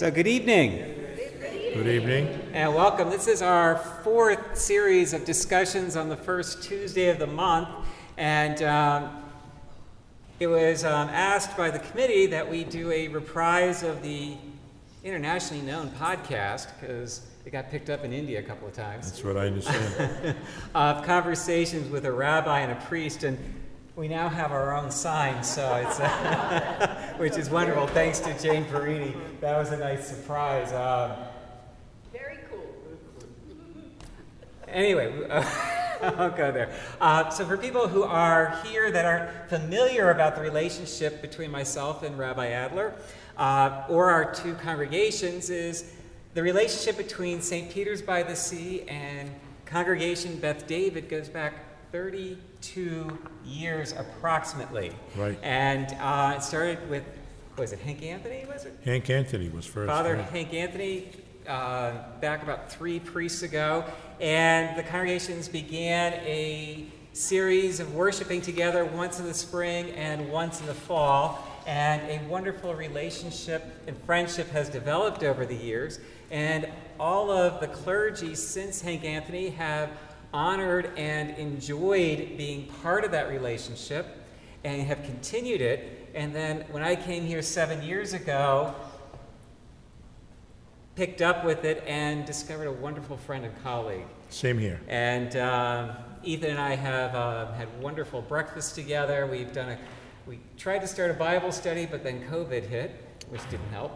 So, good evening. Good evening. And welcome. This is our fourth series of discussions on the first Tuesday of the month. And um, it was um, asked by the committee that we do a reprise of the internationally known podcast, because it got picked up in India a couple of times, That's what I understand. of conversations with a rabbi and a priest. And we now have our own sign, so it's which is wonderful. Thanks to Jane Perini, that was a nice surprise. Um, Very cool. Anyway, I'll go there. Uh, so, for people who are here that aren't familiar about the relationship between myself and Rabbi Adler, uh, or our two congregations, is the relationship between St. Peter's by the Sea and Congregation Beth David goes back 32 years approximately. Right. And uh, it started with, was it Hank Anthony? Was it? Hank Anthony was first. Father right? Hank Anthony, uh, back about three priests ago, and the congregations began a series of worshiping together once in the spring and once in the fall. And a wonderful relationship and friendship has developed over the years. And all of the clergy since Hank Anthony have honored and enjoyed being part of that relationship and have continued it. And then when I came here seven years ago, picked up with it and discovered a wonderful friend and colleague. Same here. And um, Ethan and I have uh, had wonderful breakfasts together. We've done a, we tried to start a Bible study, but then COVID hit, which didn't help.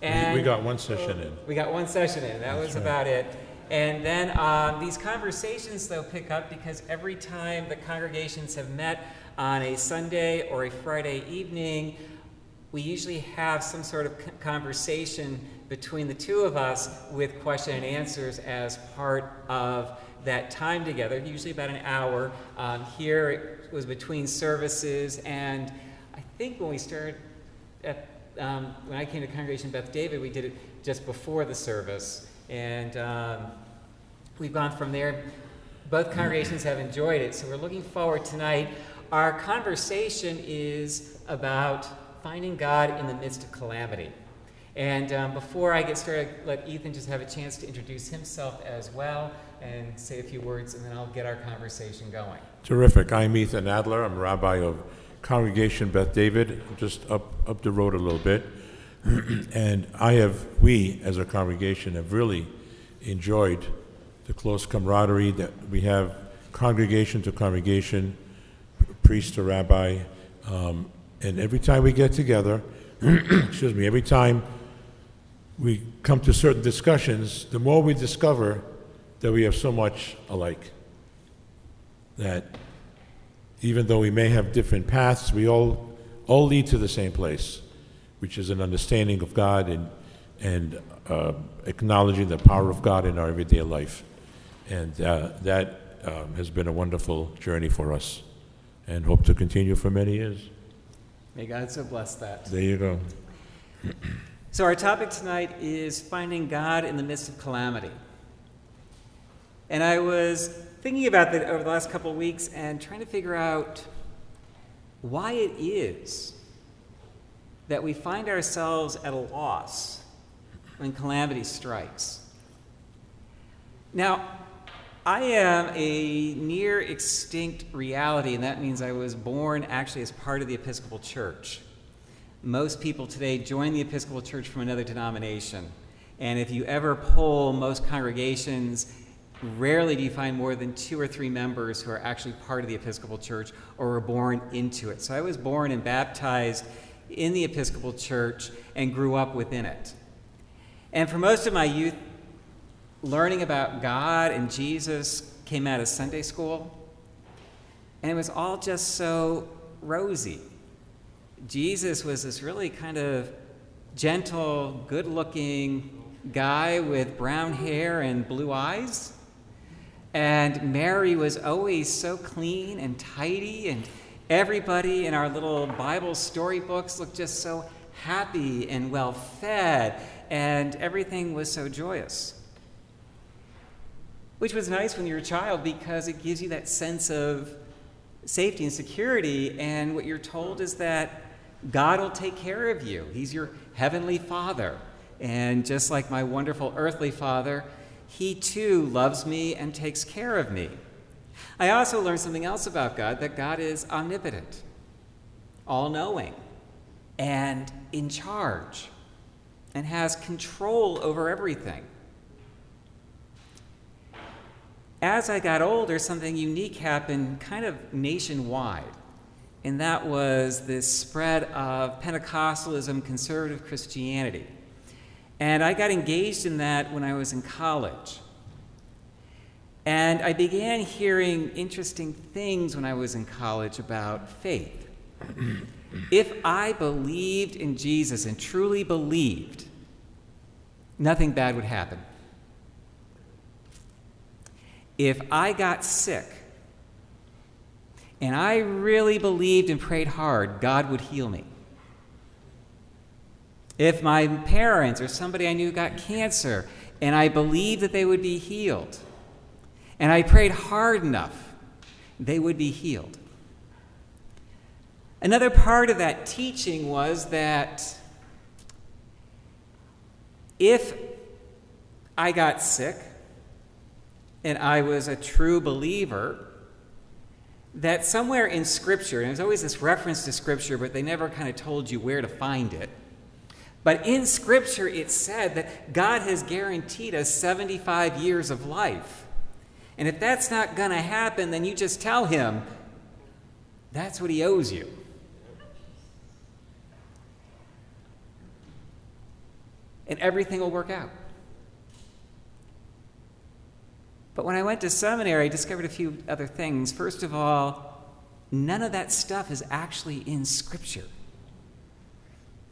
We- And we got one session in. we got one session in. That was right. about it. And then um, these conversations, though, pick up because every time the congregations have met on a Sunday or a Friday evening, we usually have some sort of conversation between the two of us with question and answers as part of that time together, usually about an hour. Um, here it was between services, and I think when we started at, um, when I came to Congregation Beth David, we did it just before the service, and um, we've gone from there. Both congregations have enjoyed it, so we're looking forward tonight. Our conversation is about finding God in the midst of calamity. And um, before I get started, let Ethan just have a chance to introduce himself as well and say a few words, and then I'll get our conversation going. Terrific. I'm Ethan Adler. I'm rabbi of Congregation Beth David, just up, up the road a little bit. and I have, we as a congregation have really enjoyed the close camaraderie that we have congregation to congregation, priest to rabbi. Um, and every time we get together, excuse me, every time we come to certain discussions, the more we discover that we have so much alike. That even though we may have different paths, we all, all lead to the same place, which is an understanding of God and, and uh, acknowledging the power of God in our everyday life. And uh, that um, has been a wonderful journey for us and hope to continue for many years. May God so bless that. There you go. So, our topic tonight is finding God in the midst of calamity. And I was thinking about that over the last couple of weeks and trying to figure out why it is that we find ourselves at a loss when calamity strikes. Now, I am a near extinct reality, and that means I was born actually as part of the Episcopal Church. Most people today join the Episcopal Church from another denomination. And if you ever poll most congregations, rarely do you find more than two or three members who are actually part of the Episcopal Church or were born into it. So I was born and baptized in the Episcopal Church and grew up within it. And for most of my youth, learning about God and Jesus came out of Sunday school. And it was all just so rosy. Jesus was this really kind of gentle, good looking guy with brown hair and blue eyes. And Mary was always so clean and tidy, and everybody in our little Bible storybooks looked just so happy and well fed, and everything was so joyous. Which was nice when you're a child because it gives you that sense of safety and security, and what you're told is that God will take care of you. He's your heavenly Father. And just like my wonderful earthly father, he too loves me and takes care of me. I also learned something else about God that God is omnipotent, all knowing, and in charge, and has control over everything. As I got older, something unique happened kind of nationwide, and that was this spread of Pentecostalism, conservative Christianity. And I got engaged in that when I was in college. And I began hearing interesting things when I was in college about faith. if I believed in Jesus and truly believed, nothing bad would happen. If I got sick and I really believed and prayed hard, God would heal me. If my parents or somebody I knew got cancer and I believed that they would be healed, and I prayed hard enough, they would be healed. Another part of that teaching was that if I got sick and I was a true believer, that somewhere in Scripture, and there's always this reference to Scripture, but they never kind of told you where to find it. But in Scripture, it said that God has guaranteed us 75 years of life. And if that's not going to happen, then you just tell him that's what he owes you. And everything will work out. But when I went to seminary, I discovered a few other things. First of all, none of that stuff is actually in Scripture.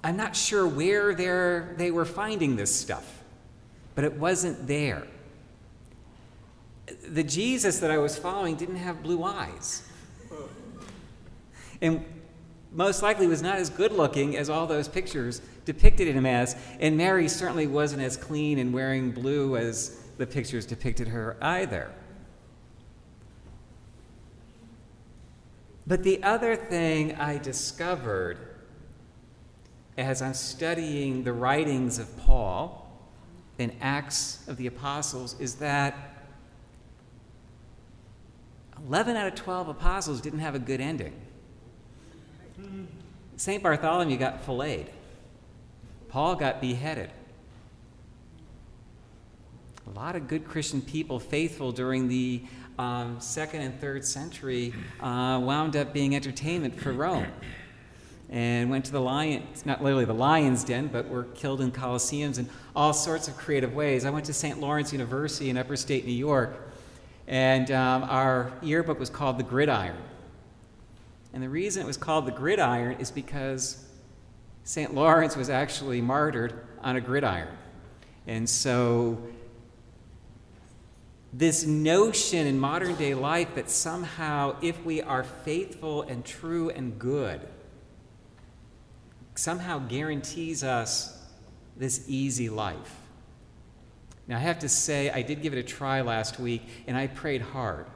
I'm not sure where they were finding this stuff, but it wasn't there. The Jesus that I was following didn't have blue eyes. And most likely was not as good looking as all those pictures depicted him as. And Mary certainly wasn't as clean and wearing blue as the pictures depicted her either. But the other thing I discovered as I'm studying the writings of Paul in Acts of the Apostles is that 11 out of 12 apostles didn't have a good ending. St. Bartholomew got filleted, Paul got beheaded. A lot of good Christian people, faithful during the um, second and third century, uh, wound up being entertainment for Rome and went to the lion, not literally the lion's den, but were killed in coliseums in all sorts of creative ways. I went to St. Lawrence University in upper state New York, and um, our yearbook was called The Gridiron. And the reason it was called The Gridiron is because St. Lawrence was actually martyred on a gridiron. And so, this notion in modern day life that somehow, if we are faithful and true and good, somehow guarantees us this easy life. Now, I have to say, I did give it a try last week, and I prayed hard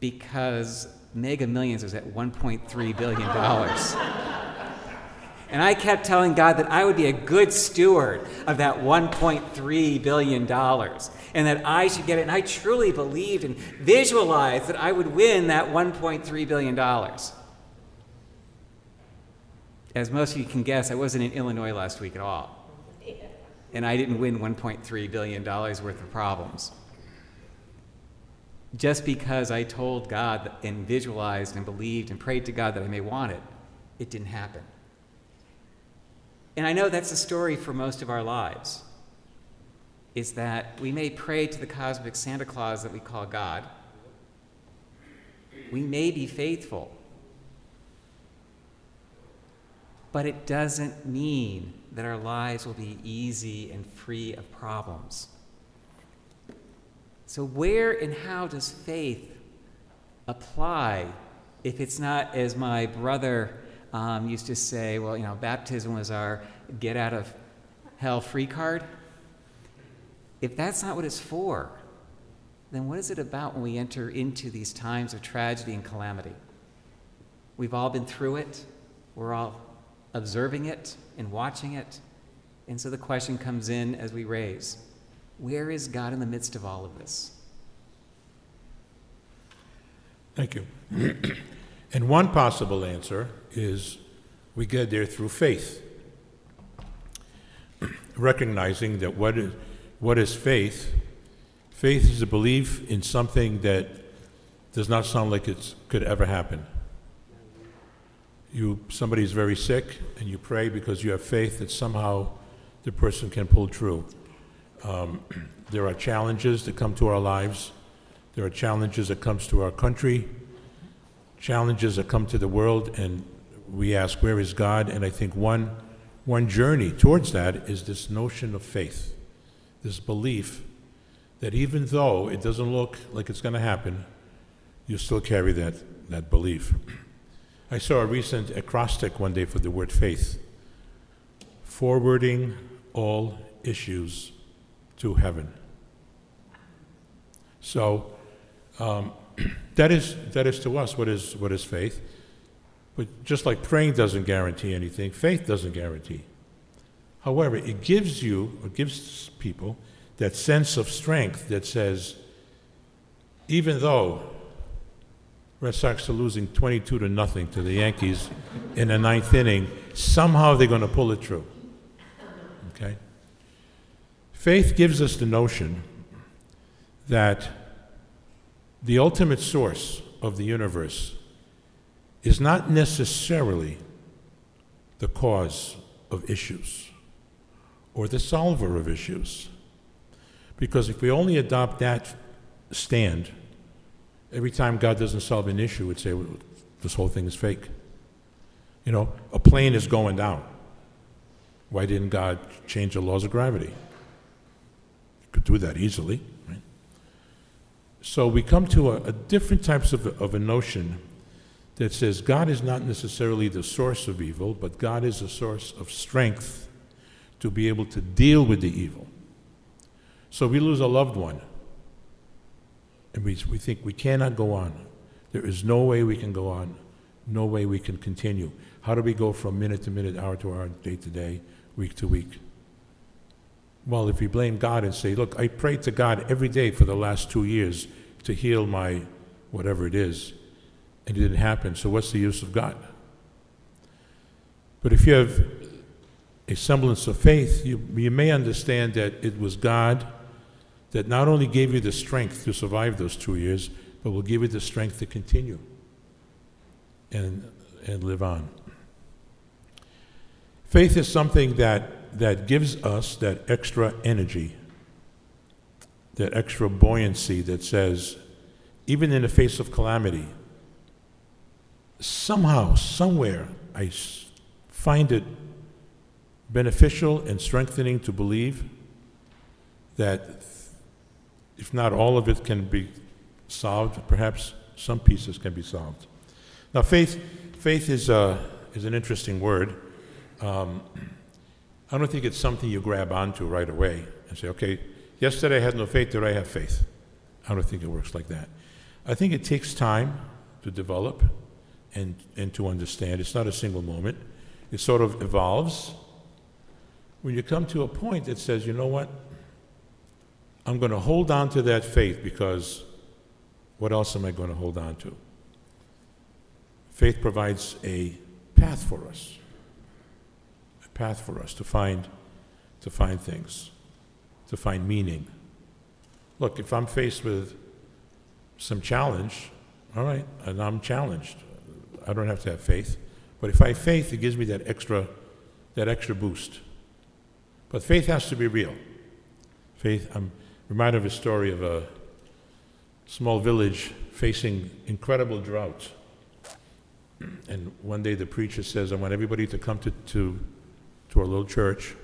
because Mega Millions was at $1.3 billion. and I kept telling God that I would be a good steward of that $1.3 billion and that I should get it. And I truly believed and visualized that I would win that $1.3 billion. As most of you can guess, I wasn't in Illinois last week at all. And I didn't win $1.3 billion worth of problems. Just because I told God and visualized and believed and prayed to God that I may want it, it didn't happen. And I know that's the story for most of our lives. Is that we may pray to the cosmic Santa Claus that we call God. We may be faithful but it doesn't mean that our lives will be easy and free of problems. So, where and how does faith apply if it's not, as my brother um, used to say, well, you know, baptism was our get out of hell free card? If that's not what it's for, then what is it about when we enter into these times of tragedy and calamity? We've all been through it. We're all observing it and watching it. And so the question comes in as we raise where is God in the midst of all of this? Thank you. and one possible answer is we get there through faith. Recognizing that what is, what is faith? Faith is a belief in something that does not sound like it could ever happen. You, somebody is very sick, and you pray because you have faith that somehow the person can pull through. Um, there are challenges that come to our lives. There are challenges that comes to our country, challenges that come to the world, and we ask, where is God? And I think one, one journey towards that is this notion of faith, this belief that even though it doesn't look like it's going to happen, you still carry that, that belief. I saw a recent acrostic one day for the word faith forwarding all issues to heaven. So um, that, is, that is to us what is, what is faith. But just like praying doesn't guarantee anything, faith doesn't guarantee. However, it gives you, or gives people that sense of strength that says, even though Red Sox are losing 22 to nothing to the Yankees in the ninth inning, somehow they're going to pull it through. Okay? Faith gives us the notion that the ultimate source of the universe is not necessarily the cause of issues or the solver of issues. Because if we only adopt that stand, every time God doesn't solve an issue, we'd say well, this whole thing is fake. You know, a plane is going down. Why didn't God change the laws of gravity? could do that easily. Right? So we come to a, a different types of, of a notion that says God is not necessarily the source of evil, but God is a source of strength to be able to deal with the evil. So we lose a loved one, and we, we think we cannot go on. There is no way we can go on, no way we can continue. How do we go from minute to minute, hour to hour, day to day, week to week? Well, if we blame God and say, look, I prayed to God every day for the last two years to heal my whatever it is, and it didn't happen, so what's the use of God? But if you have a semblance of faith, you, you may understand that it was God that not only gave you the strength to survive those two years, but will give you the strength to continue and, and live on. Faith is something that that gives us that extra energy, that extra buoyancy that says, even in the face of calamity, somehow, somewhere, I find it beneficial and strengthening to believe that if not all of it can be solved, perhaps some pieces can be solved. Now, faith, faith is, uh, is an interesting word. Um, I don't think it's something you grab onto right away and say, okay, yesterday I had no faith, today I have faith. I don't think it works like that. I think it takes time to develop and, and to understand. It's not a single moment, it sort of evolves. When you come to a point that says, you know what, I'm going to hold on to that faith because what else am I going to hold on to? Faith provides a path for us a path for us to find, to find things, to find meaning. Look, if I'm faced with some challenge, all right, and I'm challenged. I don't have to have faith. But if I have faith, it gives me that extra, that extra boost. But faith has to be real. Faith, I'm reminded of a story of a small village facing incredible drought. And one day the preacher says, I want everybody to come to, to to our little church.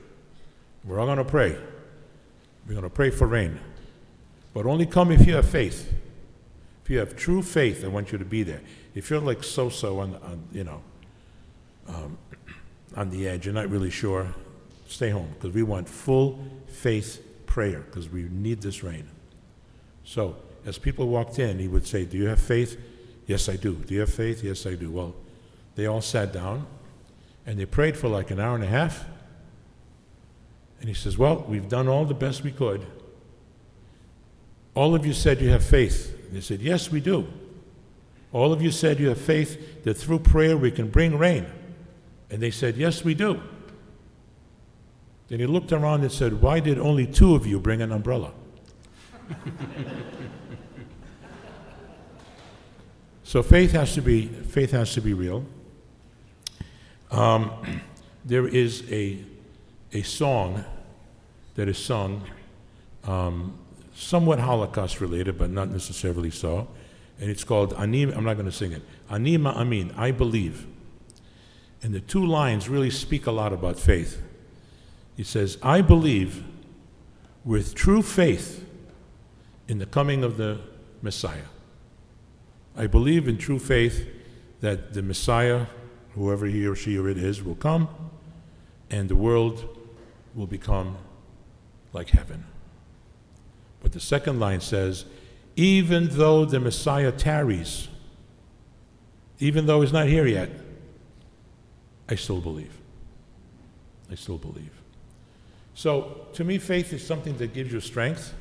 We're all going to pray. We're going to pray for rain. But only come if you have faith. If you have true faith, I want you to be there. If you're like so-so on, on you know, um, on the edge, you're not really sure, stay home because we want full faith prayer because we need this rain. So as people walked in, he would say, "Do you have faith?" Yes, I do. Do you have faith? Yes, I do. Well, they all sat down and they prayed for like an hour and a half. And he says, Well, we've done all the best we could. All of you said you have faith. They said, Yes, we do. All of you said you have faith that through prayer we can bring rain. And they said, Yes, we do. Then he looked around and said, Why did only two of you bring an umbrella? so faith has to be faith has to be real. Um, there is a a song that is sung, um, somewhat Holocaust related, but not necessarily so, and it's called Anim. I'm not going to sing it. Ani Ma'amin. I believe. And the two lines really speak a lot about faith. He says, I believe with true faith in the coming of the Messiah. I believe in true faith that the Messiah, whoever he or she or it is, will come and the world will become like heaven. But the second line says, even though the Messiah tarries, even though he's not here yet, I still believe. I still believe. So, to me, faith is something that gives you strength.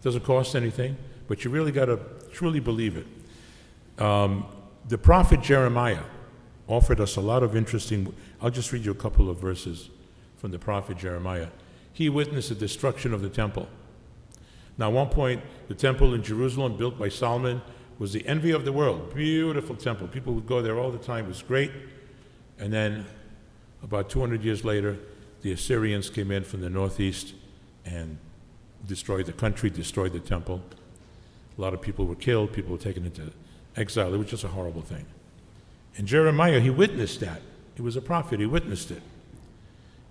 It doesn't cost anything, but you really got to truly believe it. Um, the prophet Jeremiah offered us a lot of interesting. I'll just read you a couple of verses from the prophet Jeremiah. He witnessed the destruction of the temple. Now, at one point, the temple in Jerusalem, built by Solomon, was the envy of the world. Beautiful temple. People would go there all the time. It was great. And then, about 200 years later, the Assyrians came in from the northeast and destroyed the country, destroyed the temple. A lot of people were killed, people were taken into exile. It was just a horrible thing. And Jeremiah, he witnessed that. He was a prophet, he witnessed it.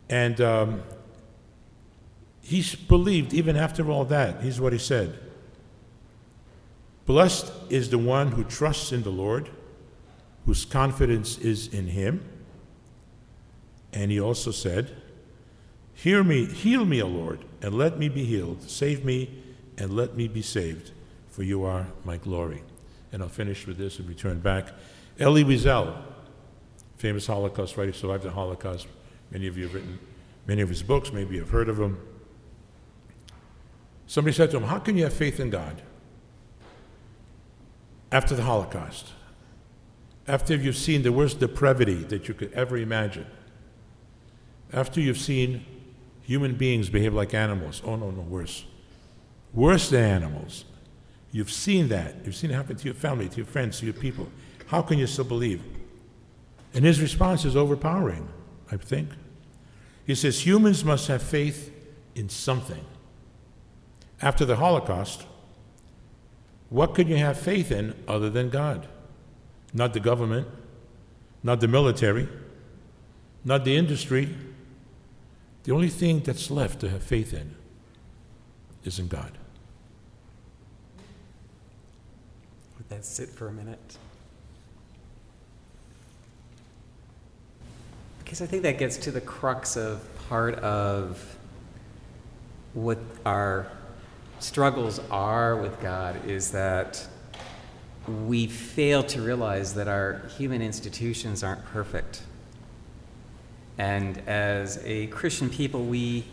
And um, he believed, even after all that, here's what he said Blessed is the one who trusts in the Lord, whose confidence is in him. And he also said, Hear me, heal me, O Lord, and let me be healed. Save me, and let me be saved, for you are my glory. And I'll finish with this and return back. Elie Wiesel, famous Holocaust writer, survived the Holocaust. Many of you have written many of his books, maybe you've heard of him. Somebody said to him, How can you have faith in God after the Holocaust? After you've seen the worst depravity that you could ever imagine? After you've seen human beings behave like animals. Oh, no, no, worse. Worse than animals. You've seen that. You've seen it happen to your family, to your friends, to your people. How can you still believe? And his response is overpowering, I think. He says humans must have faith in something. After the Holocaust, what could you have faith in other than God? Not the government, not the military, not the industry, the only thing that's left to have faith in is in God. Let that sit for a minute. Because I think that gets to the crux of part of what our struggles are with God is that we fail to realize that our human institutions aren't perfect. And as a Christian people, we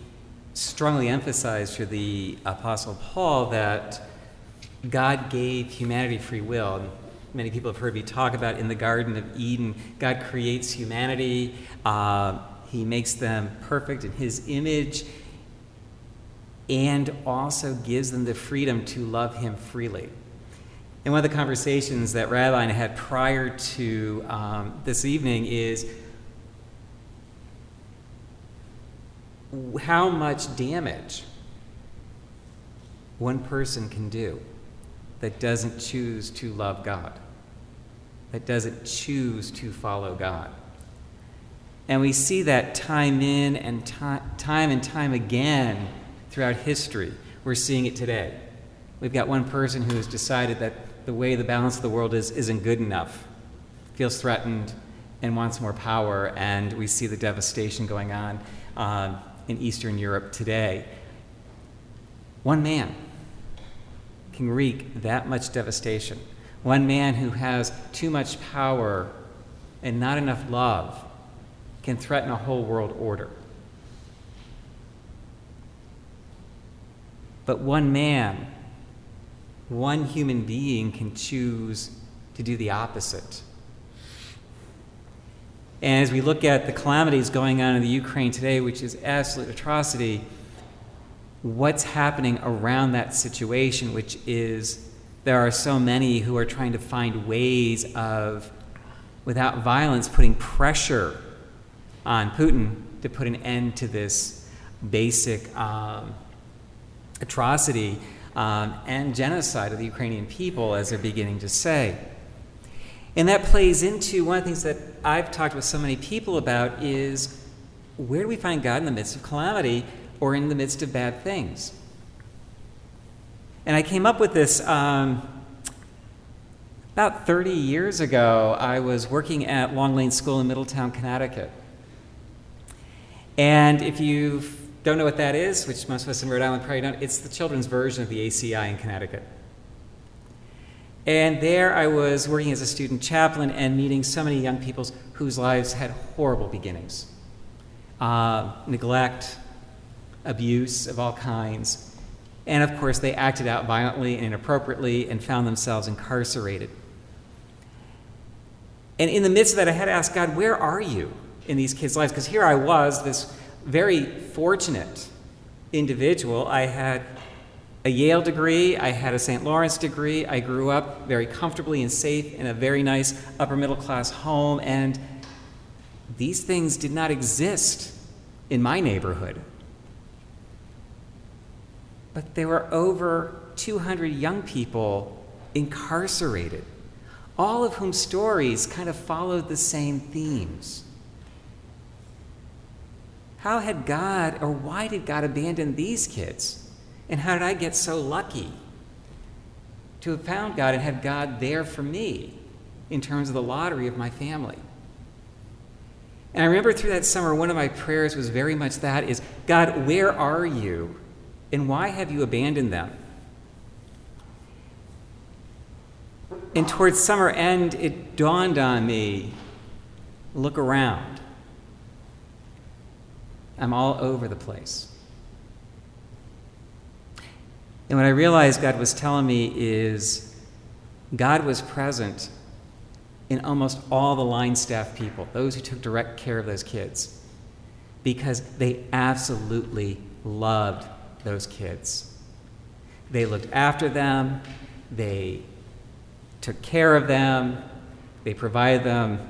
strongly emphasize through the Apostle Paul that God gave humanity free will. Many people have heard me talk about in the Garden of Eden, God creates humanity, uh, He makes them perfect in His image, and also gives them the freedom to love Him freely. And one of the conversations that Rabbi and I had prior to um, this evening is how much damage one person can do that doesn't choose to love God, that doesn't choose to follow God. And we see that time in and time, time and time again throughout history. We're seeing it today. We've got one person who has decided that the way the balance of the world is isn't good enough, feels threatened, and wants more power, and we see the devastation going on. Uh, in Eastern Europe today. One man can wreak that much devastation. One man who has too much power and not enough love can threaten a whole world order. But one man, one human being can choose to do the opposite. And as we look at the calamities going on in the Ukraine today, which is absolute atrocity, what's happening around that situation, which is there are so many who are trying to find ways of, without violence, putting pressure on Putin to put an end to this basic um, atrocity um, and genocide of the Ukrainian people, as they're beginning to say. And that plays into one of the things that I've talked with so many people about is where do we find God in the midst of calamity or in the midst of bad things? And I came up with this um, about 30 years ago. I was working at Long Lane School in Middletown, Connecticut. And if you don't know what that is, which most of us in Rhode Island probably don't, it's the children's version of the ACI in Connecticut. And there I was working as a student chaplain and meeting so many young people whose lives had horrible beginnings uh, neglect, abuse of all kinds. And of course, they acted out violently and inappropriately and found themselves incarcerated. And in the midst of that, I had to ask God, where are you in these kids' lives? Because here I was, this very fortunate individual. I had a Yale degree, I had a St. Lawrence degree. I grew up very comfortably and safe in a very nice upper middle class home, and these things did not exist in my neighborhood. But there were over 200 young people incarcerated, all of whom stories kind of followed the same themes. How had God, or why did God abandon these kids? And how did I get so lucky to have found God and had God there for me in terms of the lottery of my family? And I remember through that summer, one of my prayers was very much that is, God, where are you? And why have you abandoned them? And towards summer end, it dawned on me look around. I'm all over the place. And what I realized God was telling me is God was present in almost all the line staff people, those who took direct care of those kids, because they absolutely loved those kids. They looked after them, they took care of them, they provided them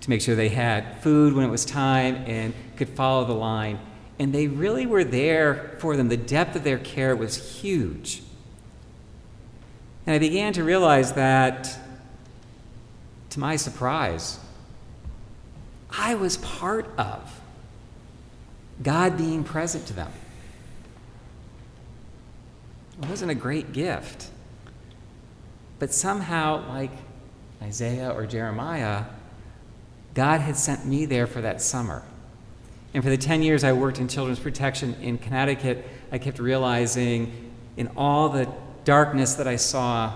to make sure they had food when it was time and could follow the line and they really were there for them. The depth of their care was huge. And I began to realize that, to my surprise, I was part of God being present to them. It wasn't a great gift. But somehow, like Isaiah or Jeremiah, God had sent me there for that summer. And for the 10 years I worked in children's protection in Connecticut, I kept realizing in all the darkness that I saw,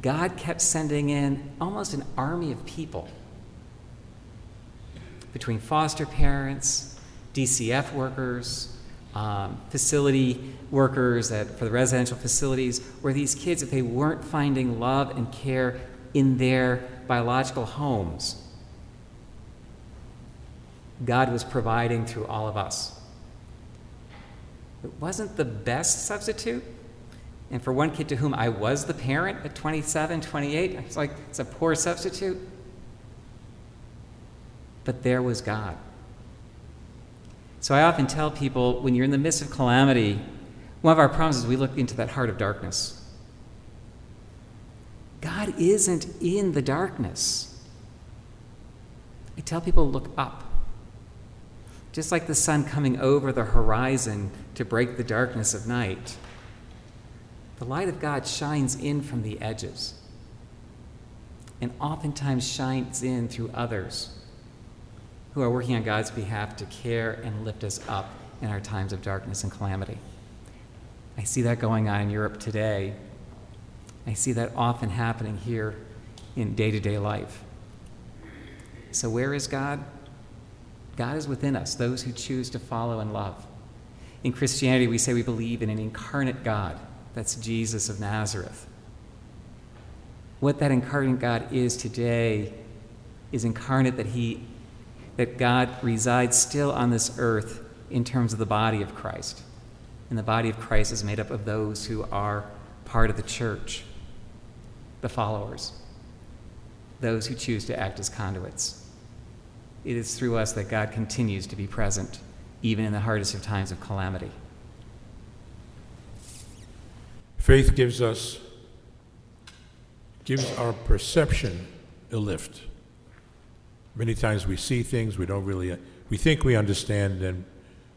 God kept sending in almost an army of people. Between foster parents, DCF workers, um, facility workers at, for the residential facilities, where these kids, if they weren't finding love and care in their biological homes, God was providing through all of us. It wasn't the best substitute. And for one kid to whom I was the parent at 27, 28, it's like, it's a poor substitute. But there was God. So I often tell people when you're in the midst of calamity, one of our problems is we look into that heart of darkness. God isn't in the darkness. I tell people look up. Just like the sun coming over the horizon to break the darkness of night, the light of God shines in from the edges and oftentimes shines in through others who are working on God's behalf to care and lift us up in our times of darkness and calamity. I see that going on in Europe today. I see that often happening here in day to day life. So, where is God? God is within us, those who choose to follow and love. in Christianity, we say we believe in an incarnate God. That's Jesus of Nazareth. What that incarnate God is today is incarnate that he that God resides still on this earth in terms of the body of Christ. And the body of Christ is made up of those who are part of the church, the followers, those who choose to act as conduits. It is through us that God continues to be present, even in the hardest of times of calamity. Faith gives us, gives our perception a lift. Many times we see things we don't really, we think we understand, then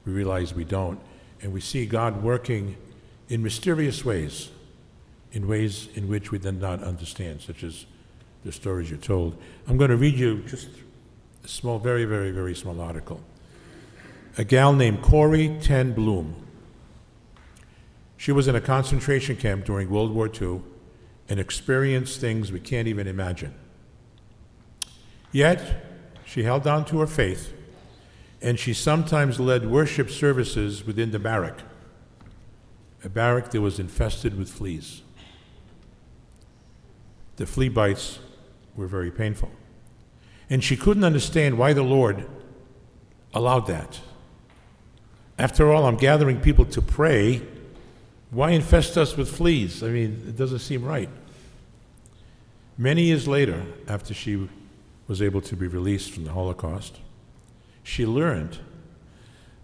we realize we don't. And we see God working in mysterious ways, in ways in which we did not understand, such as the stories you're told. I'm going to read you just small, very, very, very small article. A gal named Corrie ten Boom. She was in a concentration camp during World War II and experienced things we can't even imagine. Yet, she held on to her faith, and she sometimes led worship services within the barrack, a barrack that was infested with fleas. The flea bites were very painful. And she couldn't understand why the Lord allowed that. After all, I'm gathering people to pray. Why infest us with fleas? I mean, it doesn't seem right. Many years later, after she was able to be released from the Holocaust, she learned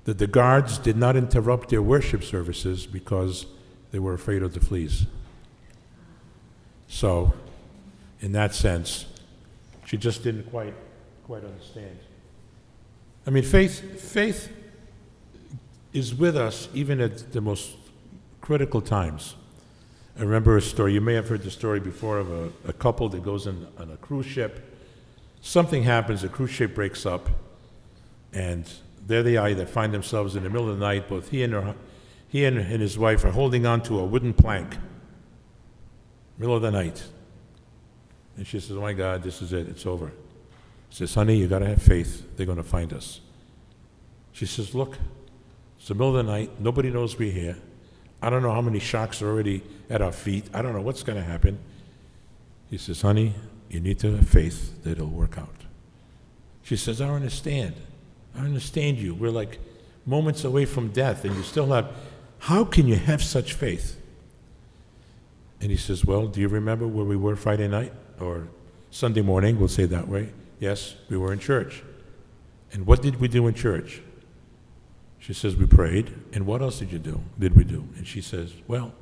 that the guards did not interrupt their worship services because they were afraid of the fleas. So, in that sense, she just didn't quite quite understand. I mean, faith faith is with us even at the most critical times. I remember a story, you may have heard the story before of a, a couple that goes in, on a cruise ship something happens, the cruise ship breaks up, and there they are, they find themselves in the middle of the night, both he and, her, he and, and his wife are holding on to a wooden plank, middle of the night. And she says, oh my God, this is it, it's over. He says, honey, you gotta have faith, they're gonna find us. She says, look, it's the middle of the night, nobody knows we're here. I don't know how many sharks are already at our feet. I don't know what's gonna happen. He says, honey, you need to have faith that it'll work out. She says, I understand. I understand you. We're like moments away from death, and you still have. How can you have such faith? And he says, Well, do you remember where we were Friday night or Sunday morning? We'll say that way. Yes, we were in church. And what did we do in church? She says, We prayed. And what else did you do? Did we do? And she says, Well,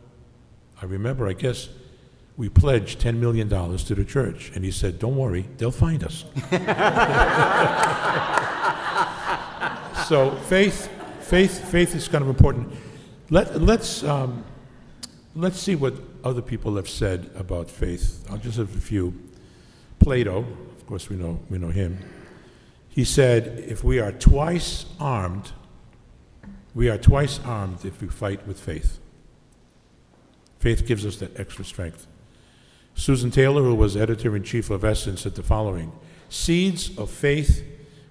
I remember, I guess we pledged $10 million to the church. And he said, Don't worry, they'll find us. so faith, faith, faith is kind of important. Let, let's, um, let's see what other people have said about faith. I'll just have a few. Plato, of course, we know, we know him. He said, If we are twice armed, we are twice armed if we fight with faith. Faith gives us that extra strength. Susan Taylor, who was editor in chief of Essence, said the following Seeds of faith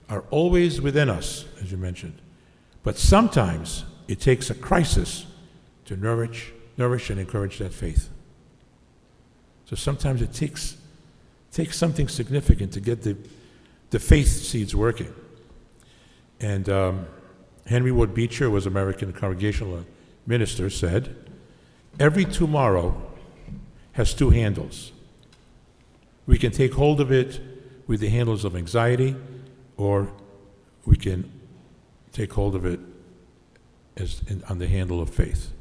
are always within us, as you mentioned, but sometimes it takes a crisis to nourish, nourish and encourage that faith. So sometimes it takes, takes something significant to get the, the faith seeds working. And um, Henry Ward Beecher was American Congregational minister, said, Every tomorrow has two handles. We can take hold of it with the handles of anxiety, or we can take hold of it as in, on the handle of faith.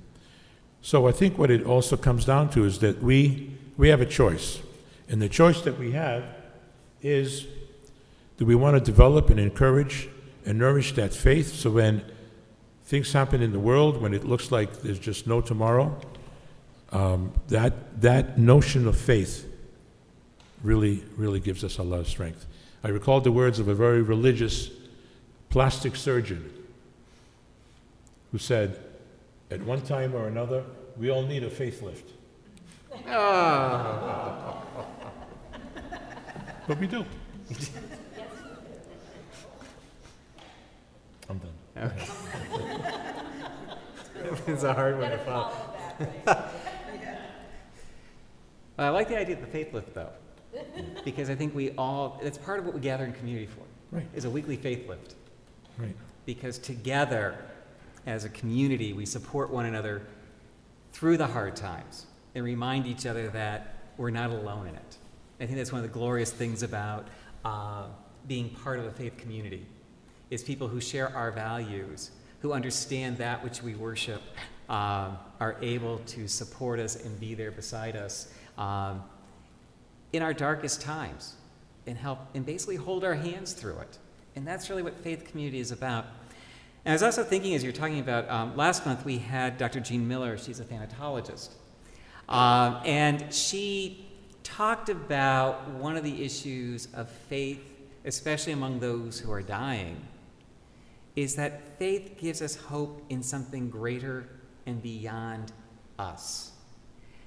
So I think what it also comes down to is that we we have a choice, and the choice that we have is do we want to develop and encourage and nourish that faith so when things happen in the world, when it looks like there's just no tomorrow, um, that, that notion of faith really, really gives us a lot of strength. I recall the words of a very religious plastic surgeon who said, at one time or another, we all need a faith lift. Oh. Ah. but we do. I'm done. Okay. it's a hard one to Gotta follow. follow? I like the idea of the faith lift, though, because I think we all, it's part of what we gather in community for, Right, is a weekly faith lift. right. Because together, as a community, we support one another through the hard times and remind each other that we're not alone in it. I think that's one of the glorious things about uh, being part of a faith community, is people who share our values, who understand that which we worship, um, are able to support us and be there beside us um, in our darkest times and help and basically hold our hands through it. And that's really what faith community is about. And I was also thinking, as you're talking about, um, last month we had Dr. Jean Miller, she's a thanatologist. Um, and she talked about one of the issues of faith, especially among those who are dying, is that faith gives us hope in something greater and beyond us.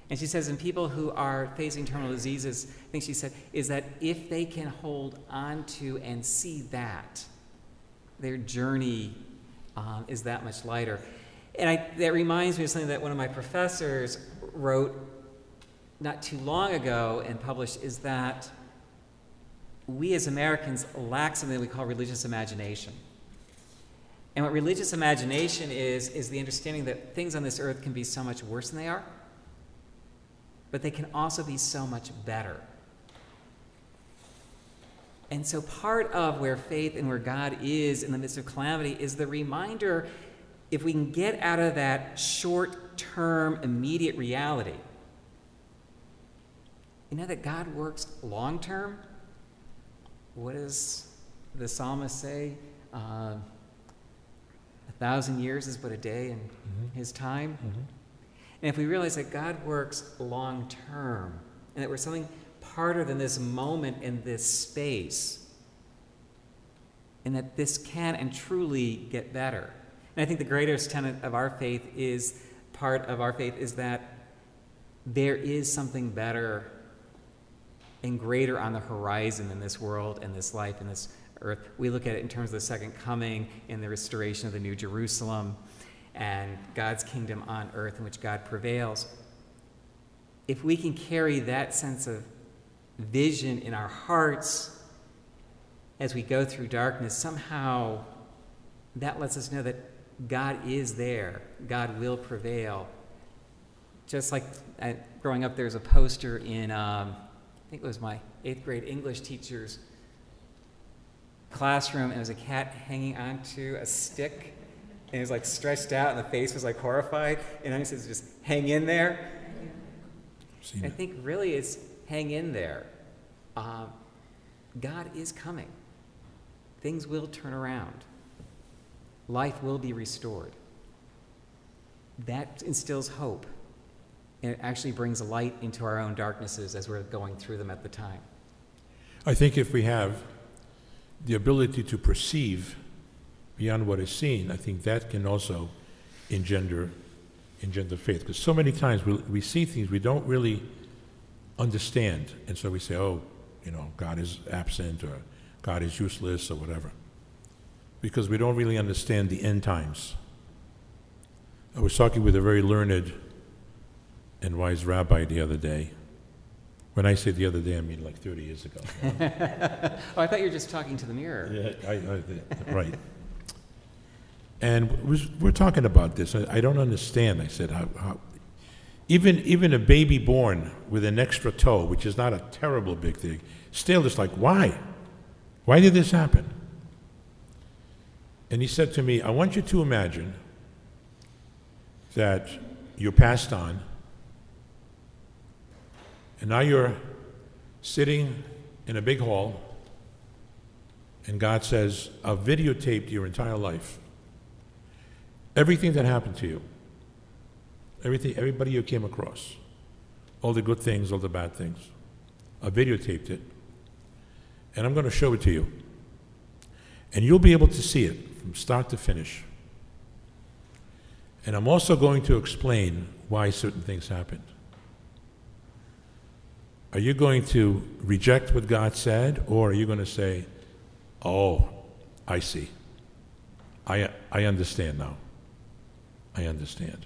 And she says, in people who are facing terminal diseases, I think she said, is that if they can hold on to and see that, their journey um, is that much lighter. And I, that reminds me of something that one of my professors wrote not too long ago and published is that we as Americans lack something we call religious imagination. And what religious imagination is, is the understanding that things on this earth can be so much worse than they are, but they can also be so much better. And so, part of where faith and where God is in the midst of calamity is the reminder if we can get out of that short term, immediate reality, you know that God works long term? What does the psalmist say? Uh, a thousand years is but a day in Mhm. his time. Mhm. And if we realize that God works long term and that we're something parter than this moment in this space, and that this can and truly get better. And I think the greatest tenet of our faith is part of our faith is that there is something better and greater on the horizon in this world and this life and this earth. We look at it in terms of the second coming and the restoration of the New Jerusalem and God's kingdom on earth in which God prevails. If we can carry that sense of vision in our hearts as we go through darkness, somehow that lets us know that God is there, God will prevail. Just like uh, growing up, there there's a poster in, um, I think it was my eighth grade English teacher's classroom, and it was a cat hanging onto a stick, and it was like stretched out, and the face was like horrified, and I said, just hang in there. I think really it's hang in there. Um, God is coming. Things will turn around. Life will be restored. That instills hope. And it actually brings light into our own darknesses as we're going through them at the time. I think if we have the ability to perceive beyond what is seen, I think that can also engender engender faith. Because so many times we, we see things we don't really understand, and so we say, "Oh, you know, God is absent, or God is useless, or whatever," because we don't really understand the end times. I was talking with a very learned and wise rabbi the other day. When I say the other day, I mean like 30 years ago. Oh, I thought you were just talking to the mirror. Yeah, I, I, right. And was, we're talking about this. I, I don't understand. I said, how, how, even, even a baby born with an extra toe, which is not a terrible big thing, still it's like, why? Why did this happen? And he said to me, I want you to imagine that you passed on, and now you're sitting in a big hall and God says, I've videotaped your entire life. Everything that happened to you. Everything, everybody you came across. All the good things, all the bad things. I videotaped it. And I'm going to show it to you. And you'll be able to see it from start to finish. And I'm also going to explain why certain things happened. Are you going to reject what God said, or are you going to say, Oh, I see. I, I understand now. I understand.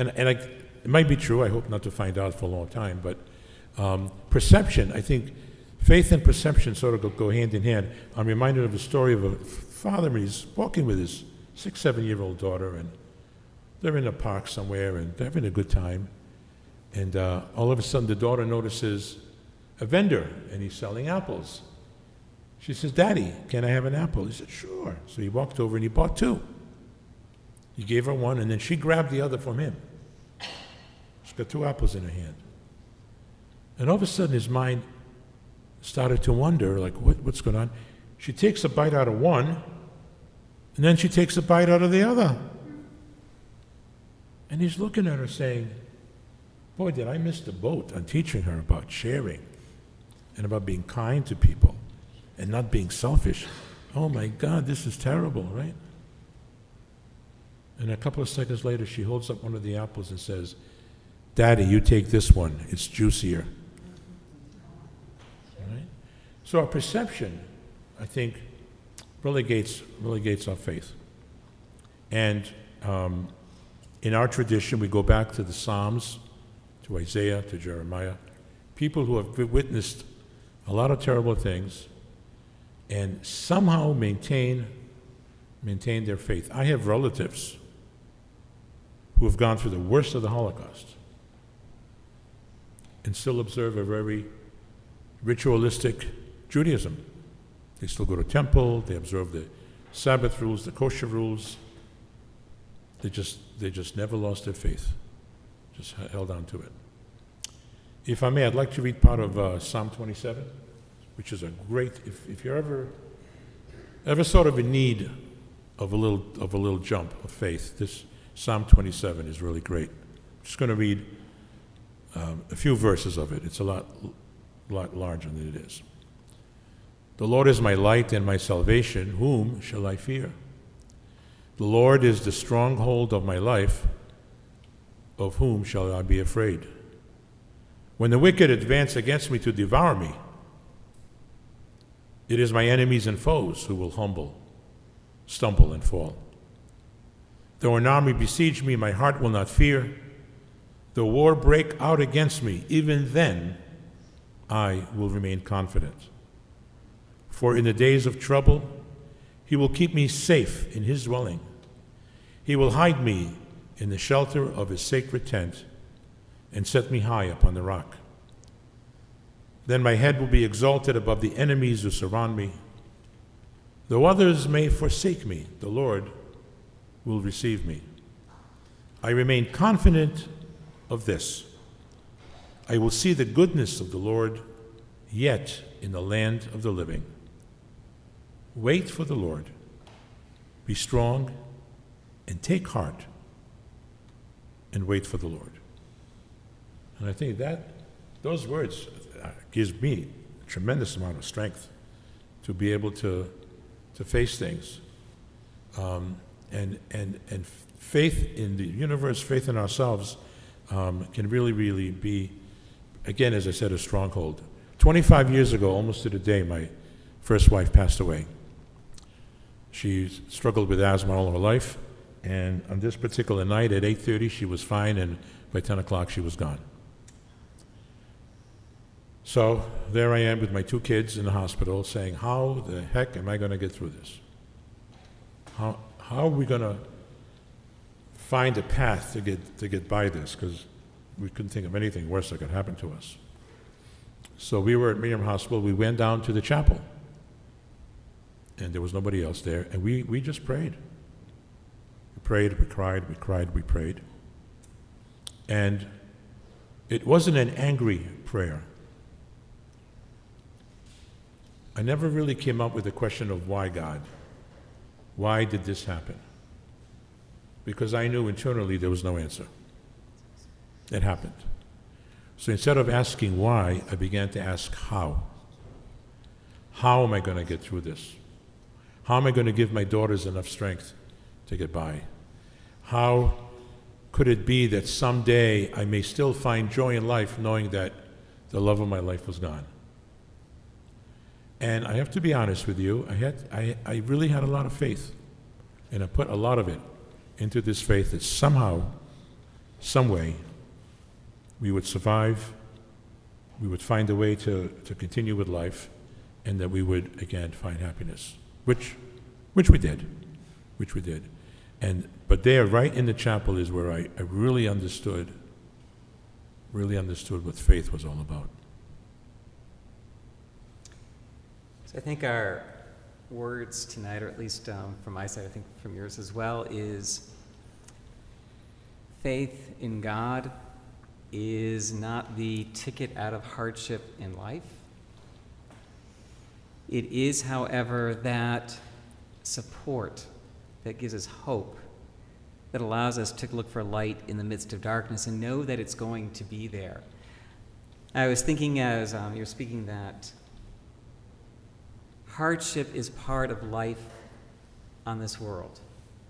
And, and I, it might be true, I hope not to find out for a long time, but um, perception, I think faith and perception sort of go, go hand in hand. I'm reminded of a story of a father, he's walking with his six, seven year old daughter, and they're in a park somewhere and they're having a good time. And uh, all of a sudden, the daughter notices a vendor and he's selling apples. She says, Daddy, can I have an apple? He said, Sure. So he walked over and he bought two. He gave her one, and then she grabbed the other from him. Got two apples in her hand. And all of a sudden, his mind started to wonder, like, what, what's going on? She takes a bite out of one, and then she takes a bite out of the other. And he's looking at her saying, Boy, did I miss the boat on teaching her about sharing and about being kind to people and not being selfish. Oh my God, this is terrible, right? And a couple of seconds later, she holds up one of the apples and says, Daddy, you take this one, it's juicier. Right? So our perception, I think, relegates, relegates our faith. And um, in our tradition, we go back to the Psalms to Isaiah, to Jeremiah, people who have witnessed a lot of terrible things and somehow maintain, maintain their faith. I have relatives who have gone through the worst of the Holocaust and still observe a very ritualistic Judaism. They still go to temple, they observe the Sabbath rules, the kosher rules. They just, they just never lost their faith, just held on to it. If I may, I'd like to read part of uh, Psalm 27, which is a great, if, if you're ever, ever sort of in need of a little, of a little jump of faith, this Psalm 27 is really great. I'm just going to read um, a few verses of it. It's a lot, lot larger than it is. The Lord is my light and my salvation. Whom shall I fear? The Lord is the stronghold of my life. Of whom shall I be afraid? When the wicked advance against me to devour me, it is my enemies and foes who will humble, stumble, and fall. Though an army besiege me, my heart will not fear. Though war break out against me, even then I will remain confident. For in the days of trouble, he will keep me safe in his dwelling. He will hide me in the shelter of his sacred tent and set me high upon the rock. Then my head will be exalted above the enemies who surround me. Though others may forsake me, the Lord will receive me. I remain confident of this. I will see the goodness of the Lord yet in the land of the living. Wait for the Lord. Be strong and take heart and wait for the Lord. And I think that those words uh, gives me a tremendous amount of strength to be able to to face things. Um, and, and, and faith in the universe, faith in ourselves, um, can really, really be, again, as I said, a stronghold. 25 years ago, almost to the day, my first wife passed away. She struggled with asthma all her life, and on this particular night at 8:30, she was fine, and by 10 o'clock, she was gone. So there I am with my two kids in the hospital, saying, "How the heck am I going to get through this? How, how are we going to find a path to get, to get by this? Because we couldn't think of anything worse that could happen to us. So we were at Miriam Hospital. We went down to the chapel, and there was nobody else there, and we, we just prayed. We prayed, we cried, we cried, we prayed. And it wasn't an angry prayer. I never really came up with the question of why God. Why did this happen? Because I knew internally there was no answer. It happened. So instead of asking why, I began to ask how. How am I going to get through this? How am I going to give my daughters enough strength to get by? How could it be that someday I may still find joy in life knowing that the love of my life was gone? And I have to be honest with you, I, had, I, I really had a lot of faith. And I put a lot of it into this faith that somehow some way, we would survive, we would find a way to, to continue with life, and that we would again find happiness, which, which we did, which we did. And, but there, right in the chapel, is where I, I really understood, really understood what faith was all about. So I think our words tonight, or at least um, from my side, I think from yours as well, is faith in God is not the ticket out of hardship in life. It is, however, that support that gives us hope, that allows us to look for light in the midst of darkness and know that it's going to be there. I was thinking as um, you were speaking that hardship is part of life on this world.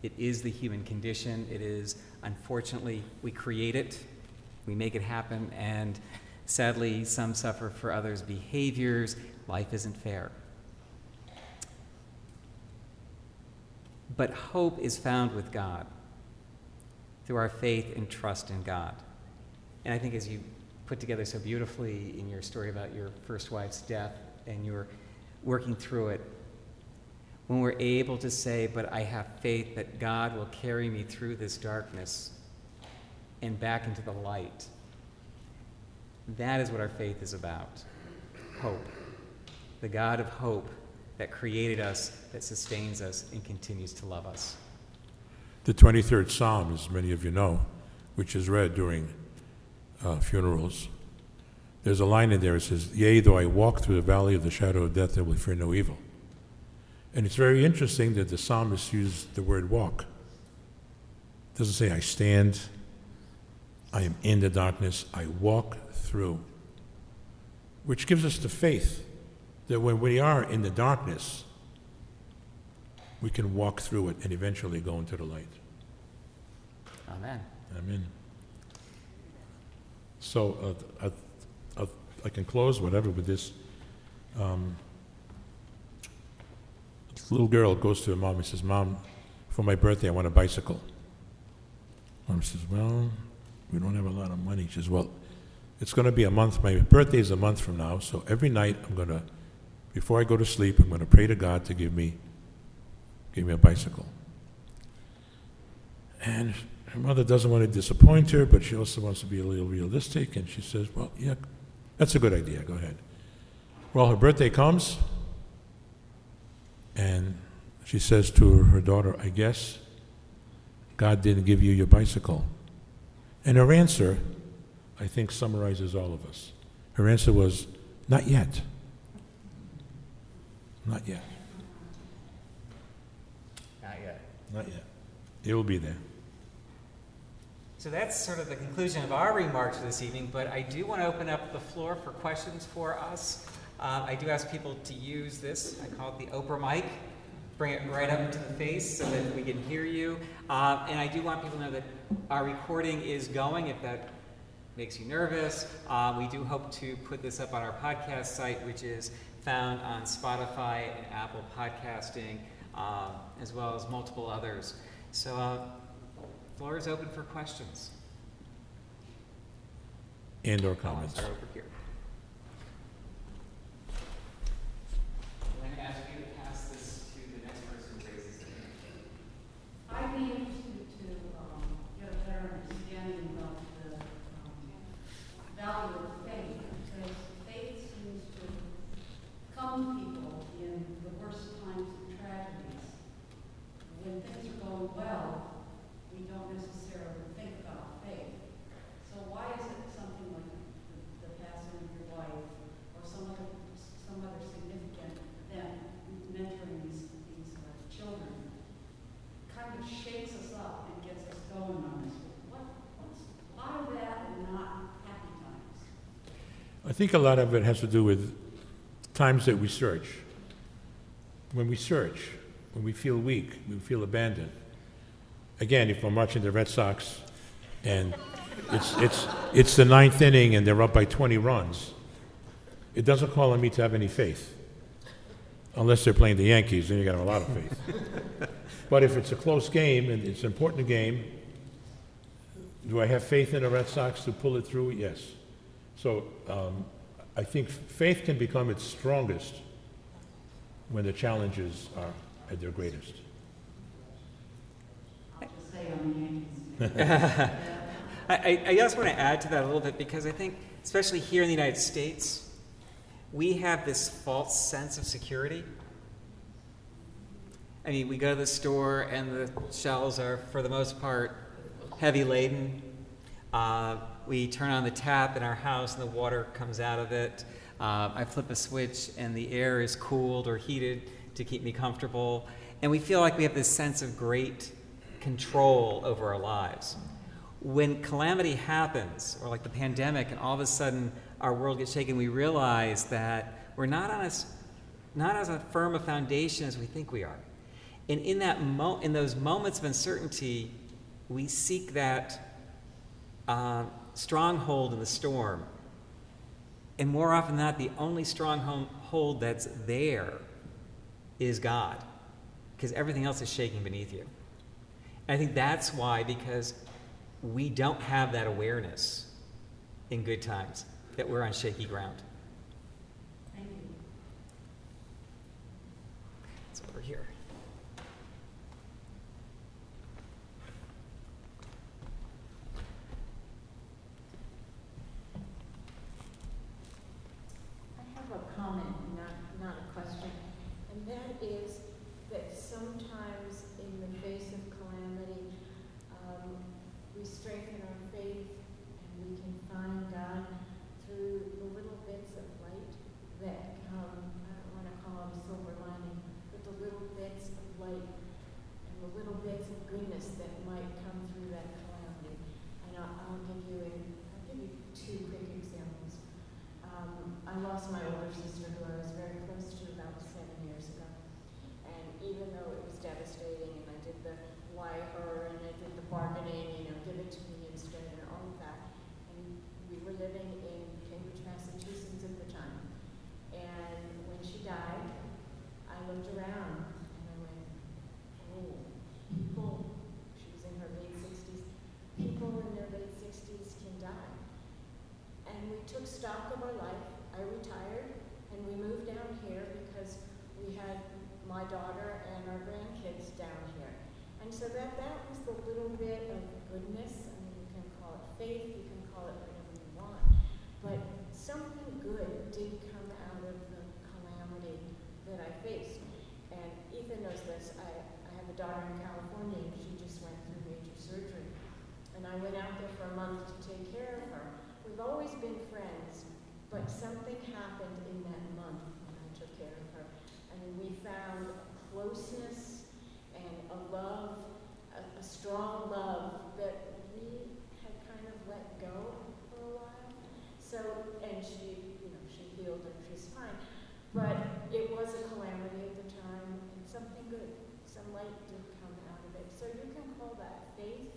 It is the human condition. It is, unfortunately, we create it, we make it happen, and sadly, some suffer for others' behaviors. Life isn't fair. But hope is found with God through our faith and trust in God. And I think as you put together so beautifully in your story about your first wife's death and your working through it, when we're able to say, But I have faith that God will carry me through this darkness and back into the light, that is what our faith is about hope. The God of hope that created us, that sustains us, and continues to love us. The 23rd Psalm, as many of you know, which is read during uh, funerals, there's a line in there that says, Yea, though I walk through the valley of the shadow of death, I will fear no evil. And it's very interesting that the psalmist used the word walk. It doesn't say, I stand, I am in the darkness, I walk through. Which gives us the faith that when we are in the darkness, we can walk through it and eventually go into the light. Amen. Amen. So uh, I, I, I can close whatever with this. Um, this little girl goes to her mom and says, Mom, for my birthday, I want a bicycle. Mom says, Well, we don't have a lot of money. She says, Well, it's going to be a month. My birthday is a month from now, so every night I'm going to, before I go to sleep, I'm going to pray to God to give me, give me a bicycle. And her mother doesn't want to disappoint her, but she also wants to be a little realistic, and she says, Well, yeah, that's a good idea. Go ahead. Well, her birthday comes, and she says to her daughter, I guess God didn't give you your bicycle. And her answer, I think, summarizes all of us. Her answer was, Not yet. Not yet. Not yet. Not yet. It will be there. So that's sort of the conclusion of our remarks for this evening, but I do want to open up the floor for questions for us. Uh, I do ask people to use this. I call it the Oprah mic. Bring it right up to the face so that we can hear you. Uh, and I do want people to know that our recording is going if that makes you nervous. Uh, we do hope to put this up on our podcast site, which is found on Spotify and Apple Podcasting, um, as well as multiple others. So, uh, floor is open for questions. And or comments. start over here. I'm going to ask you to pass this to the next person who raises their hand. I'd be interested to um, get a better understanding of the um, value of faith, because faith seems to come to people in the worst times of tragedies. When things are going well, we don't necessarily think about faith. So why is it something like the, the passing of your wife, or some other, some other significant event, mentoring these, these uh, children, kind of shakes us up and gets us going on this. What, what's, why that and not happy times? I think a lot of it has to do with times that we search. When we search, when we feel weak, we feel abandoned. Again, if I'm watching the Red Sox and it's, it's, it's the ninth inning and they're up by 20 runs, it doesn't call on me to have any faith. Unless they're playing the Yankees, then you got a lot of faith. but if it's a close game and it's an important game, Do I have faith in the Red Sox to pull it through? Yes. So um, I think faith can become its strongest when the challenges are at their greatest. I, I just want to add to that a little bit because I think, especially here in the United States, we have this false sense of security. I mean, we go to the store and the shelves are, for the most part, heavy laden. Uh, we turn on the tap in our house and the water comes out of it. Uh, I flip a switch and the air is cooled or heated to keep me comfortable. And we feel like we have this sense of great control over our lives. When calamity happens, or like the pandemic, and all of a sudden our world gets shaken, we realize that we're not on as, not as a firm a foundation as we think we are. And in, that mo- in those moments of uncertainty, we seek that uh, stronghold in the storm. And more often than not, the only stronghold that's there is God, because everything else is shaking beneath you. And I think that's why, because we don't have that awareness in good times that we're on shaky ground. Thank you. It's over here. I have a comment, not, not a question, and that is that sometimes in the face of calamity, um, we strengthen our faith and we can find God through the little bits of light that come, I don't want to call them silver lining, but the little bits of light and the little bits of goodness that might come through that calamity. And I'll, I'll give you, a, I'll give you two quick examples. Um, I lost my older sister who I was very close to about seven years ago. And even though it was devastating and I did the why her and I did the bargaining, you know, give it to me instead and all of that. And we were living in Cambridge, Massachusetts at the time. And when she died, I looked around and I went, oh, people, she was in her late sixties, people in their late sixties can die. And we took stock of our life. I retired and we moved down here because we had my daughter and our grandkids down here. And so that, that was the little bit of goodness. I mean, you can call it faith, you can call it whatever you want. But something good did come out of the calamity that I faced. And Ethan knows this. I, I have a daughter in California and she just went through major surgery. And I went out there for a month to take care of her. We've always been friends, but something happened in that month when I took care of her. I mean, we found closeness and a love, a, a strong love that we had kind of let go for a while. So, and she, you know, she healed and she's fine. But it was a calamity at the time and something good, some light did come out of it. So you can call that faith,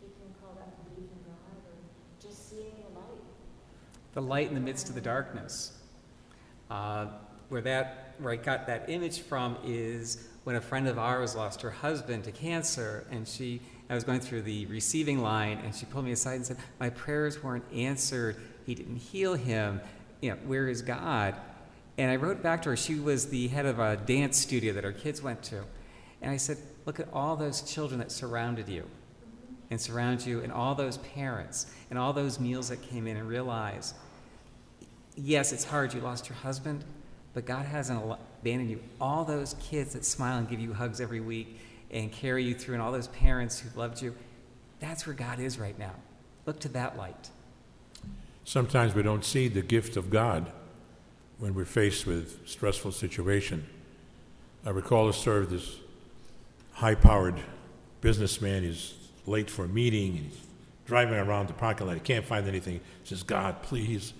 you can call that belief in God, or just seeing the light. The light in the midst of the darkness. Uh, where that where I got that image from is when a friend of ours lost her husband to cancer, and she I was going through the receiving line, and she pulled me aside and said, "My prayers weren't answered. He didn't heal him. You know, where is God?" And I wrote back to her. She was the head of a dance studio that her kids went to, and I said, "Look at all those children that surrounded you." And surround you, and all those parents, and all those meals that came in, and realize yes, it's hard. You lost your husband, but God hasn't abandoned you. All those kids that smile and give you hugs every week and carry you through, and all those parents who've loved you, that's where God is right now. Look to that light. Sometimes we don't see the gift of God when we're faced with stressful situation. I recall a story of this high-powered businessman. He's late for a meeting. And he's driving around the parking lot. He can't find anything. He says, "God, please,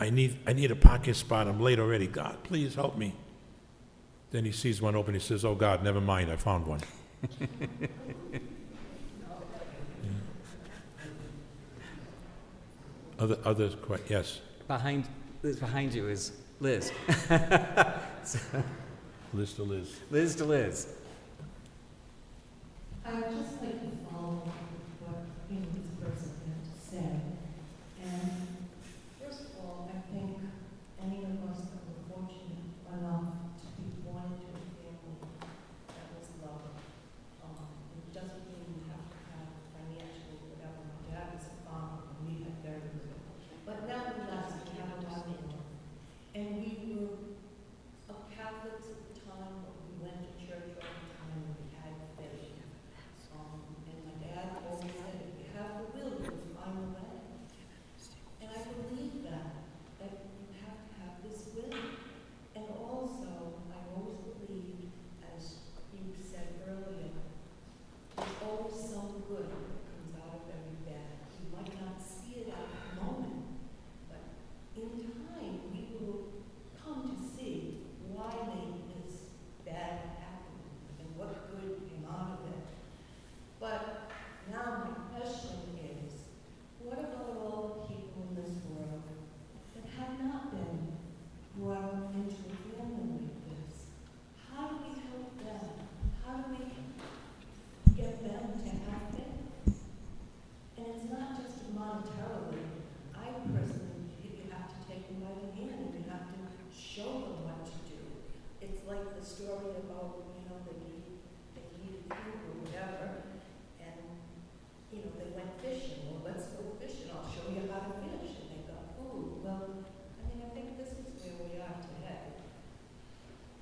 I need, I need a parking spot. I'm late already. God, please help me." Then he sees one open. He says, "Oh God, never mind. I found one." Yeah. Other, others, que- yes, Behind, Liz, behind you is Liz. Liz to Liz. Liz to Liz. I would just like to follow up with what Amy's person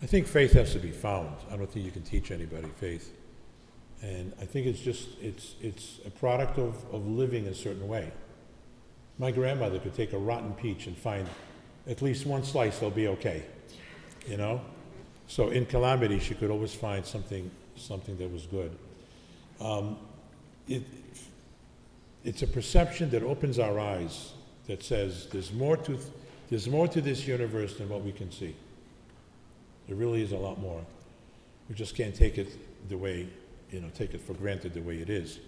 think faith has to be found. I don't think you can teach anybody faith. And I think it's just, it's, it's a product of, of living a certain way. My grandmother could take a rotten peach and find at least one slice, they'll be okay, you know? So in calamity, she could always find something, something that was good. Um, it, it's a perception that opens our eyes that says there's more to, there's more to this universe than what we can see. There really is a lot more. We just can't take it the way, you know, take it for granted the way it is.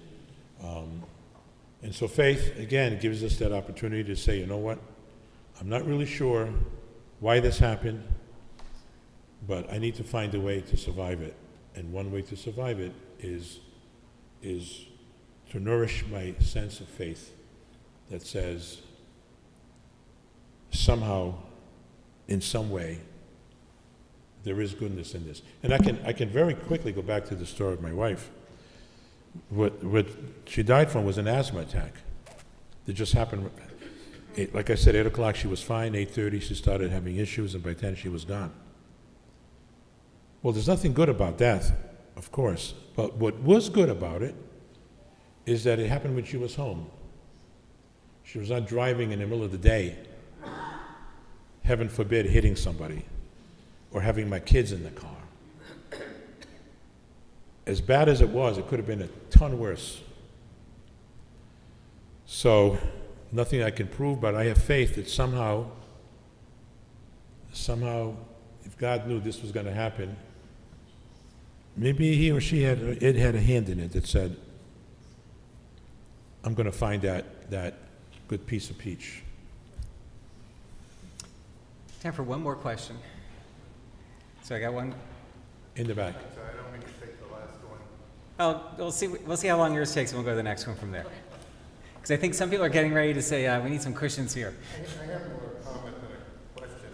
Um, and so faith, again, gives us that opportunity to say, you know what? I'm not really sure why this happened, but I need to find a way to survive it. And one way to survive it is, is to nourish my sense of faith that says, somehow, in some way, there is goodness in this. And I can, I can very quickly go back to the story of my wife. What, what she died from was an asthma attack. It just happened, like I said, 8 o'clock she was fine, 8.30 she started having issues, and by 10 she was gone. Well, there's nothing good about death, of course, but what was good about it is that it happened when she was home. She was not driving in the middle of the day, heaven forbid, hitting somebody or having my kids in the car. As bad as it was, it could have been a ton worse. So, nothing I can prove, but I have faith that somehow, somehow, if God knew this was going to happen, maybe he or she had it had a hand in it that said, "I'm going to find that that good piece of peach." Time for one more question. So I got one. In the back. So I don't mean to take the last one. Oh, we'll see. We'll see how long yours takes, and we'll go to the next one from there. Because I think some people are getting ready to say uh, we need some cushions here. I I have more comment than a question.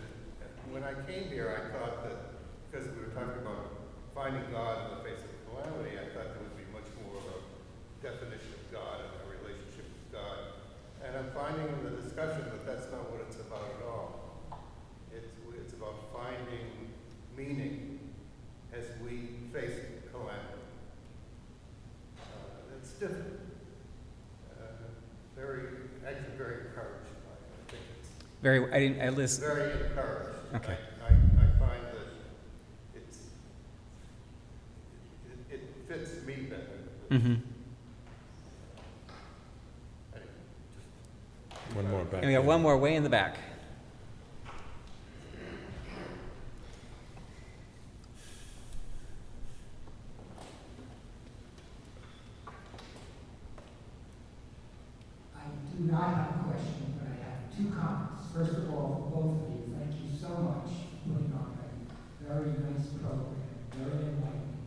When I came here, I thought that, because we were talking about finding God in the face of calamity, I thought there would be much more of a definition of God and a relationship with God. And I'm finding in the discussion that that's not what it's about at all. It's, it's about finding meaning as we face calamity. Uh, It's different. Uh, Very, actually very encouraged by it. I think it's Very. I didn't. I list. very encouraged. Okay. I, I, I find that it's, it, it fits me better. Mm-hmm. One more back. And we got one more way in the back. I do not have a question, but I have two comments. First of all, for both of you, thank you so much for putting on a very nice program, very enlightening.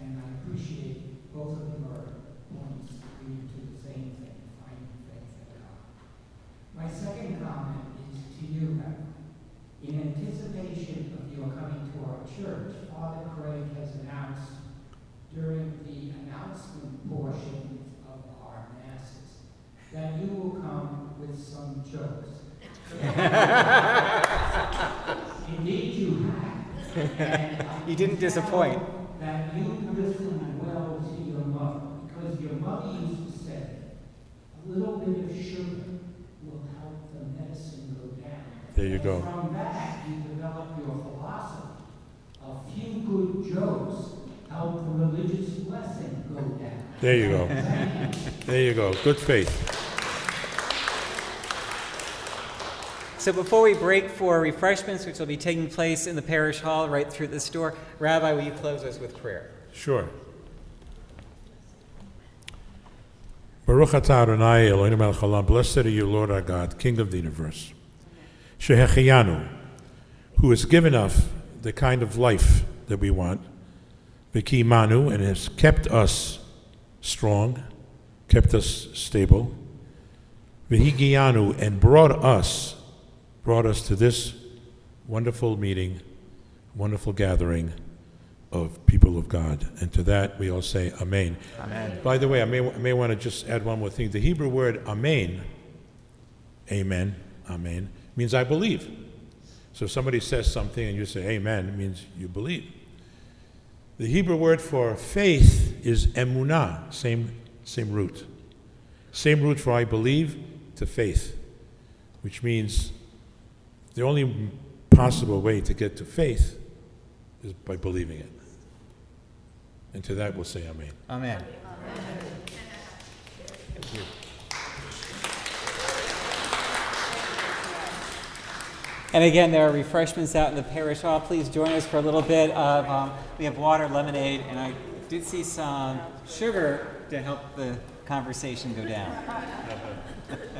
And I appreciate both of your points leading to the same thing, finding faith in God. My second comment is to you, Reverend. In anticipation of your coming to our church, Father Craig has announced during the announcement portion of our masses that you will come with some jokes. Indeed, you have. You didn't disappoint. That you listen well to your mother, because your mother used to say, a little bit of sugar will help the medicine go down. There you And go. From that, you develop your philosophy. A few good jokes help the religious blessing go down. There you go. There you go. Good faith. So before we break for refreshments, which will be taking place in the parish hall right through this door, Rabbi, will you close us with prayer? Sure. Baruch atah Adonai Eloheinu melech. Blessed are you, Lord our God, King of the universe. Shehecheyanu, who has given us the kind of life that we want, V'kiy'manu, and has kept us strong, kept us stable. V'higiyanu, and brought us, brought us to this wonderful meeting, wonderful gathering of people of God. And to that we all say Amen. Amen. By the way, I may, I may want to just add one more thing. The Hebrew word Amen, Amen, Amen, means I believe. So if somebody says something and you say amen, it means you believe. The Hebrew word for faith is emunah, same, same root. Same root for I believe to faith, which means the only possible way to get to faith is by believing it. And to that we'll say amen. Amen. Thank you. And again, there are refreshments out in the parish hall. Please join us for a little bit of, um, we have water, lemonade, and I did see some sugar to help the conversation go down.